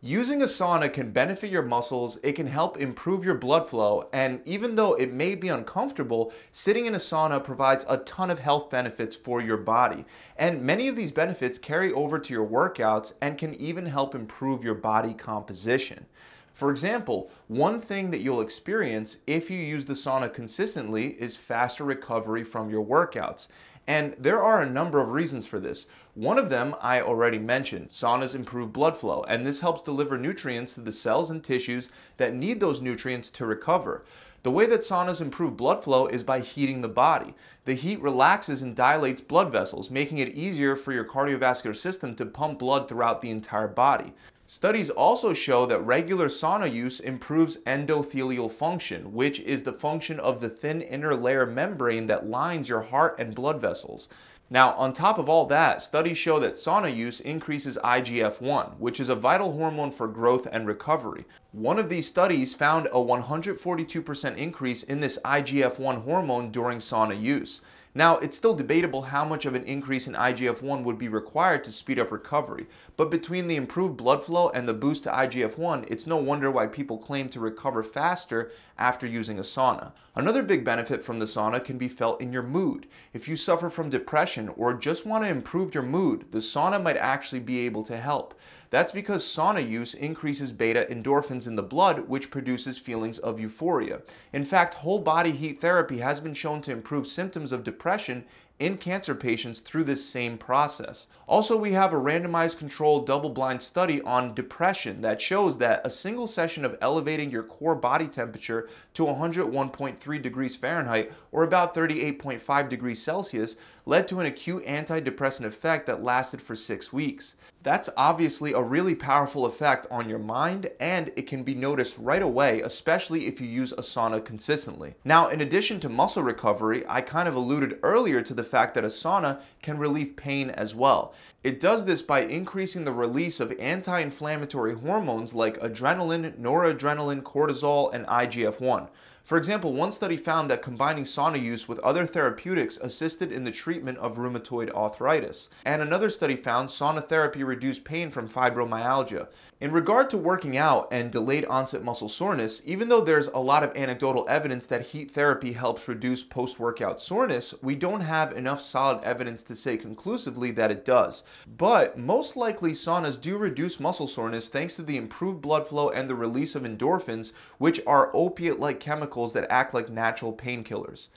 Using a sauna can benefit your muscles, it can help improve your blood flow, and even though it may be uncomfortable, sitting in a sauna provides a ton of health benefits for your body. And many of these benefits carry over to your workouts and can even help improve your body composition. For example, one thing that you'll experience if you use the sauna consistently is faster recovery from your workouts. And there are a number of reasons for this. One of them I already mentioned. Saunas improve blood flow, and this helps deliver nutrients to the cells and tissues that need those nutrients to recover. The way that saunas improve blood flow is by heating the body. The heat relaxes and dilates blood vessels, making it easier for your cardiovascular system to pump blood throughout the entire body. Studies also show that regular sauna use improves endothelial function, which is the function of the thin inner layer membrane that lines your heart and blood vessels. Now, on top of all that, studies show that sauna use increases IGF 1, which is a vital hormone for growth and recovery. One of these studies found a 142% increase in this IGF 1 hormone during sauna use. Now, it's still debatable how much of an increase in IGF-1 would be required to speed up recovery, but between the improved blood flow and the boost to IGF-1, it's no wonder why people claim to recover faster after using a sauna. Another big benefit from the sauna can be felt in your mood. If you suffer from depression or just want to improve your mood, the sauna might actually be able to help. That's because sauna use increases beta endorphins in the blood, which produces feelings of euphoria. In fact, whole body heat therapy has been shown to improve symptoms of depression in cancer patients through this same process. Also, we have a randomized controlled double-blind study on depression that shows that a single session of elevating your core body temperature to 101.3 degrees Fahrenheit or about 38.5 degrees Celsius led to an acute antidepressant effect that lasted for six weeks. That's obviously a really powerful effect on your mind and it can be noticed right away, especially if you use a sauna consistently. Now, in addition to muscle recovery, I kind of alluded earlier to the fact that a sauna can relieve pain as well. It does this by increasing the release of anti-inflammatory hormones like adrenaline, noradrenaline, cortisol, and IGF-1. For example, one study found that combining sauna use with other therapeutics assisted in the treatment of rheumatoid arthritis. And another study found sauna therapy reduced pain from fibromyalgia. In regard to working out and delayed onset muscle soreness, even though there's a lot of anecdotal evidence that heat therapy helps reduce post-workout soreness, we don't have enough solid evidence to say conclusively that it does. But most likely saunas do reduce muscle soreness thanks to the improved blood flow and the release of endorphins, which are opiate-like chemicals chemicals that act like natural painkillers.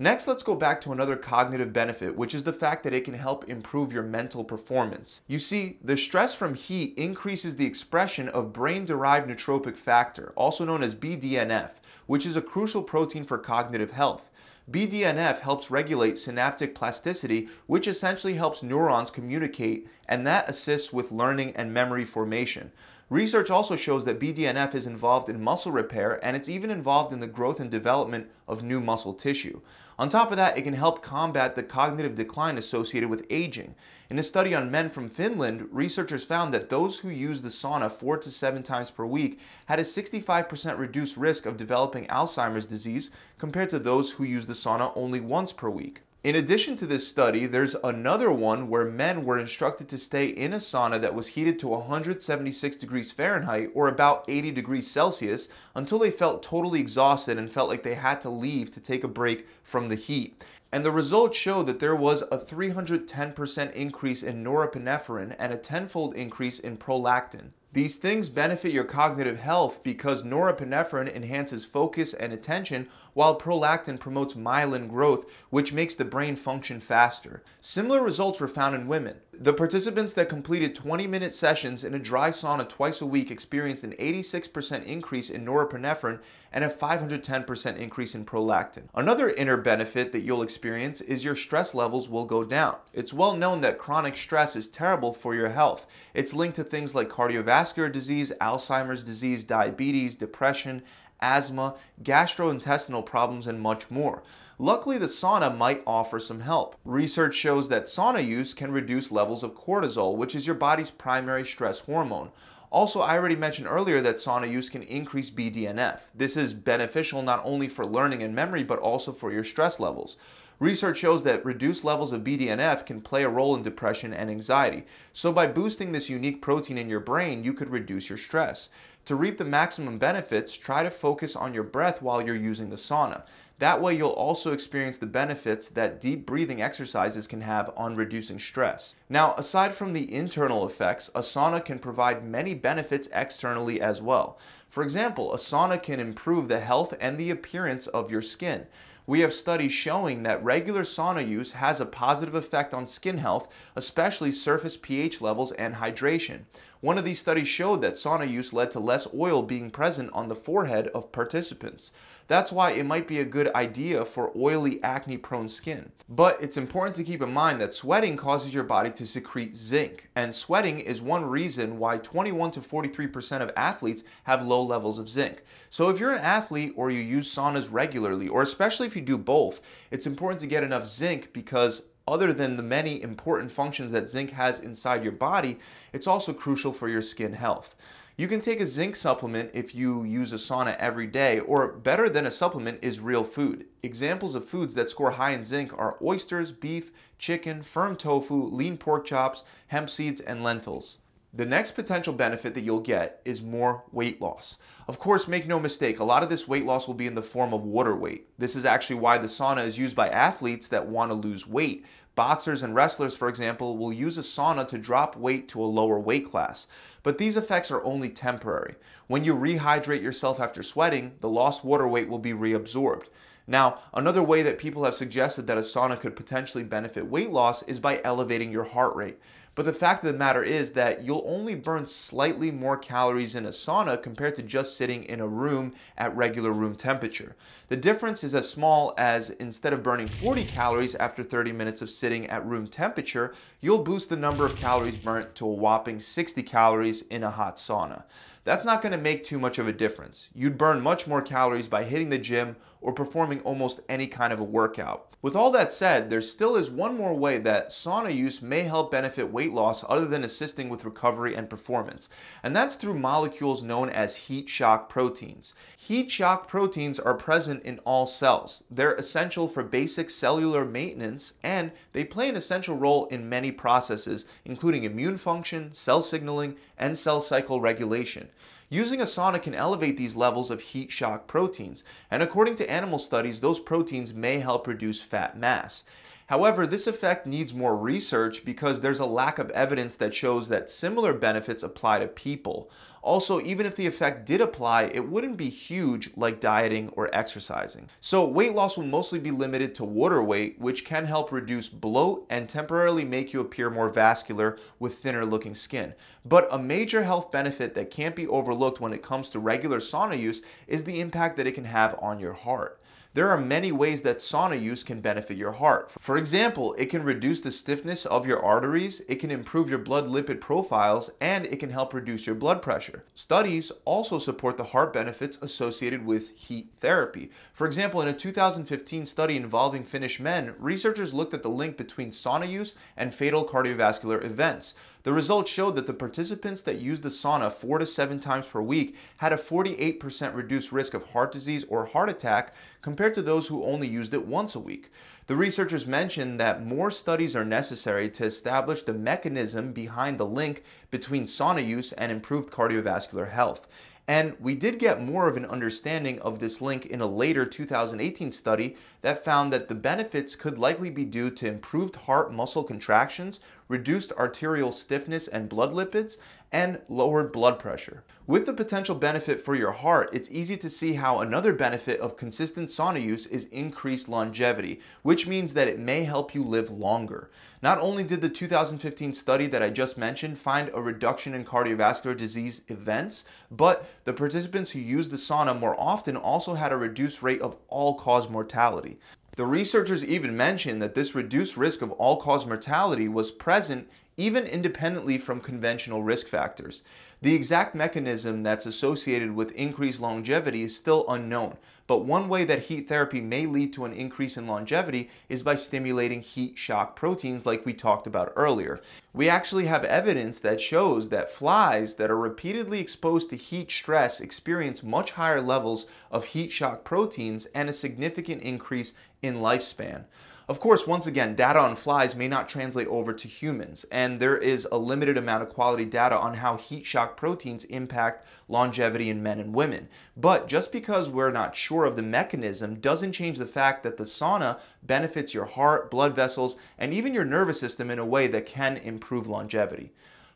Next, let's go back to another cognitive benefit, which is the fact that it can help improve your mental performance. You see, the stress from heat increases the expression of brain-derived neurotrophic factor, also known as BDNF, which is a crucial protein for cognitive health. BDNF helps regulate synaptic plasticity, which essentially helps neurons communicate, and that assists with learning and memory formation. Research also shows that BDNF is involved in muscle repair and it's even involved in the growth and development of new muscle tissue. On top of that, it can help combat the cognitive decline associated with aging. In a study on men from Finland, researchers found that those who used the sauna four to seven times per week had a 65% reduced risk of developing Alzheimer's disease compared to those who used the sauna only once per week. In addition to this study, there's another one where men were instructed to stay in a sauna that was heated to 176 degrees Fahrenheit or about 80 degrees Celsius until they felt totally exhausted and felt like they had to leave to take a break from the heat. And the results showed that there was a 310% increase in norepinephrine and a tenfold increase in prolactin. These things benefit your cognitive health because norepinephrine enhances focus and attention while prolactin promotes myelin growth, which makes the brain function faster. Similar results were found in women. The participants that completed 20 minute sessions in a dry sauna twice a week experienced an 86% increase in norepinephrine and a 510% increase in prolactin. Another inner benefit that you'll experience is your stress levels will go down. It's well known that chronic stress is terrible for your health. It's linked to things like cardiovascular disease, Alzheimer's disease, diabetes, depression, asthma, gastrointestinal problems, and much more. Luckily, the sauna might offer some help. Research shows that sauna use can reduce levels of cortisol, which is your body's primary stress hormone. Also, I already mentioned earlier that sauna use can increase BDNF. This is beneficial not only for learning and memory, but also for your stress levels. Research shows that reduced levels of BDNF can play a role in depression and anxiety. So by boosting this unique protein in your brain, you could reduce your stress. To reap the maximum benefits, try to focus on your breath while you're using the sauna. That way, you'll also experience the benefits that deep breathing exercises can have on reducing stress. Now, aside from the internal effects, a sauna can provide many benefits externally as well. For example, a sauna can improve the health and the appearance of your skin. We have studies showing that regular sauna use has a positive effect on skin health, especially surface pH levels and hydration. One of these studies showed that sauna use led to less oil being present on the forehead of participants. That's why it might be a good idea for oily, acne prone skin. But it's important to keep in mind that sweating causes your body to secrete zinc, and sweating is one reason why 21 to 43% of athletes have low levels of zinc. So if you're an athlete or you use saunas regularly, or especially if you do both, it's important to get enough zinc because other than the many important functions that zinc has inside your body, it's also crucial for your skin health. You can take a zinc supplement if you use a sauna every day, or better than a supplement is real food. Examples of foods that score high in zinc are oysters, beef, chicken, firm tofu, lean pork chops, hemp seeds, and lentils. The next potential benefit that you'll get is more weight loss. Of course, make no mistake, a lot of this weight loss will be in the form of water weight. This is actually why the sauna is used by athletes that want to lose weight. Boxers and wrestlers, for example, will use a sauna to drop weight to a lower weight class. But these effects are only temporary. When you rehydrate yourself after sweating, the lost water weight will be reabsorbed. Now, another way that people have suggested that a sauna could potentially benefit weight loss is by elevating your heart rate. But the fact of the matter is that you'll only burn slightly more calories in a sauna compared to just sitting in a room at regular room temperature. The difference is as small as instead of burning 40 calories after 30 minutes of sitting at room temperature, you'll boost the number of calories burnt to a whopping 60 calories in a hot sauna. That's not to make too much of a difference. You'd burn much more calories by hitting the gym or performing almost any kind of a workout. With all that said, there still is one more way that sauna use may help benefit weight loss other than assisting with recovery and performance, and that's through molecules known as heat shock proteins. Heat shock proteins are present in all cells. They're essential for basic cellular maintenance, and they play an essential role in many processes, including immune function, cell signaling, and cell cycle regulation. Using a sauna can elevate these levels of heat shock proteins, and according to animal studies, those proteins may help reduce fat mass. However, this effect needs more research because there's a lack of evidence that shows that similar benefits apply to people. Also, even if the effect did apply, it wouldn't be huge like dieting or exercising. So weight loss will mostly be limited to water weight, which can help reduce bloat and temporarily make you appear more vascular with thinner looking skin. But a major health benefit that can't be overlooked when it comes to regular sauna use is the impact that it can have on your heart. There are many ways that sauna use can benefit your heart. For example, it can reduce the stiffness of your arteries, it can improve your blood lipid profiles, and it can help reduce your blood pressure. Studies also support the heart benefits associated with heat therapy. For example, in a 2015 study involving Finnish men, researchers looked at the link between sauna use and fatal cardiovascular events. The results showed that the participants that used the sauna four to seven times per week had a 48% reduced risk of heart disease or heart attack compared to those who only used it once a week. The researchers mentioned that more studies are necessary to establish the mechanism behind the link between sauna use and improved cardiovascular health. And we did get more of an understanding of this link in a later 2018 study that found that the benefits could likely be due to improved heart muscle contractions, reduced arterial stiffness and blood lipids, and lowered blood pressure. With the potential benefit for your heart, it's easy to see how another benefit of consistent sauna use is increased longevity, which means that it may help you live longer. Not only did the 2015 study that I just mentioned find a reduction in cardiovascular disease events, but the participants who used the sauna more often also had a reduced rate of all-cause mortality. The researchers even mentioned that this reduced risk of all-cause mortality was present even independently from conventional risk factors. The exact mechanism that's associated with increased longevity is still unknown, but one way that heat therapy may lead to an increase in longevity is by stimulating heat shock proteins like we talked about earlier. We actually have evidence that shows that flies that are repeatedly exposed to heat stress experience much higher levels of heat shock proteins and a significant increase in lifespan. Of course, once again, data on flies may not translate over to humans, and there is a limited amount of quality data on how heat shock proteins impact longevity in men and women. But just because we're not sure of the mechanism doesn't change the fact that the sauna benefits your heart, blood vessels, and even your nervous system in a way that can improve longevity.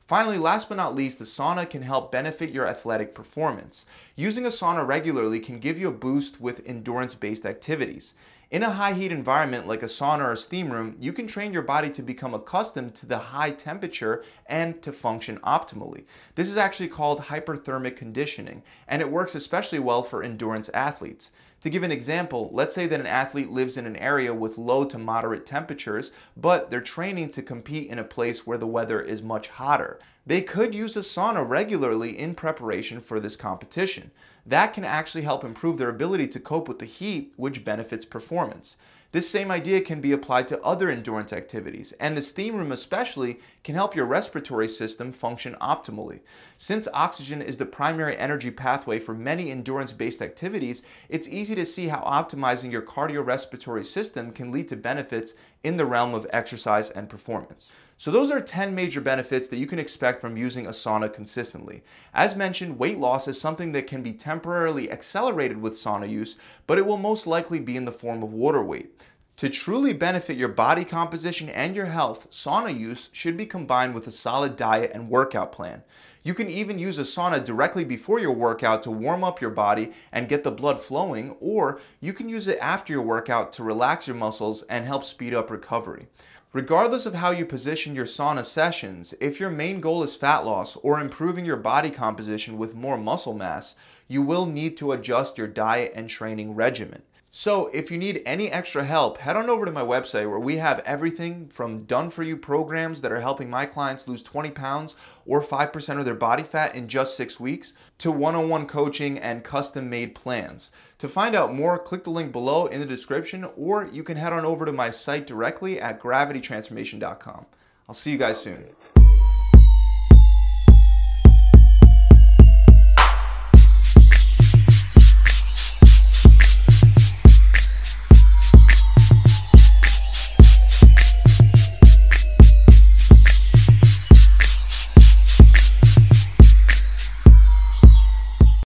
Finally, last but not least, the sauna can help benefit your athletic performance. Using a sauna regularly can give you a boost with endurance-based activities. In a high heat environment like a sauna or a steam room, you can train your body to become accustomed to the high temperature and to function optimally. This is actually called hyperthermic conditioning, and it works especially well for endurance athletes. To give an example, let's say that an athlete lives in an area with low to moderate temperatures, but they're training to compete in a place where the weather is much hotter. They could use a sauna regularly in preparation for this competition. That can actually help improve their ability to cope with the heat, which benefits performance. This same idea can be applied to other endurance activities, and the steam room especially can help your respiratory system function optimally. Since oxygen is the primary energy pathway for many endurance-based activities, it's easy to see how optimizing your cardiorespiratory system can lead to benefits in the realm of exercise and performance. So those are 10 major benefits that you can expect from using a sauna consistently. As mentioned, weight loss is something that can be temporarily accelerated with sauna use, but it will most likely be in the form of water weight. To truly benefit your body composition and your health, sauna use should be combined with a solid diet and workout plan. You can even use a sauna directly before your workout to warm up your body and get the blood flowing, or you can use it after your workout to relax your muscles and help speed up recovery. Regardless of how you position your sauna sessions, if your main goal is fat loss or improving your body composition with more muscle mass, you will need to adjust your diet and training regimen. So if you need any extra help, head on over to my website where we have everything from done for you programs that are helping my clients lose 20 pounds or 5% of their body fat in just six weeks to one-on-one coaching and custom made plans. To find out more, click the link below in the description or you can head on over to my site directly at gravitytransformation.com. I'll see you guys soon.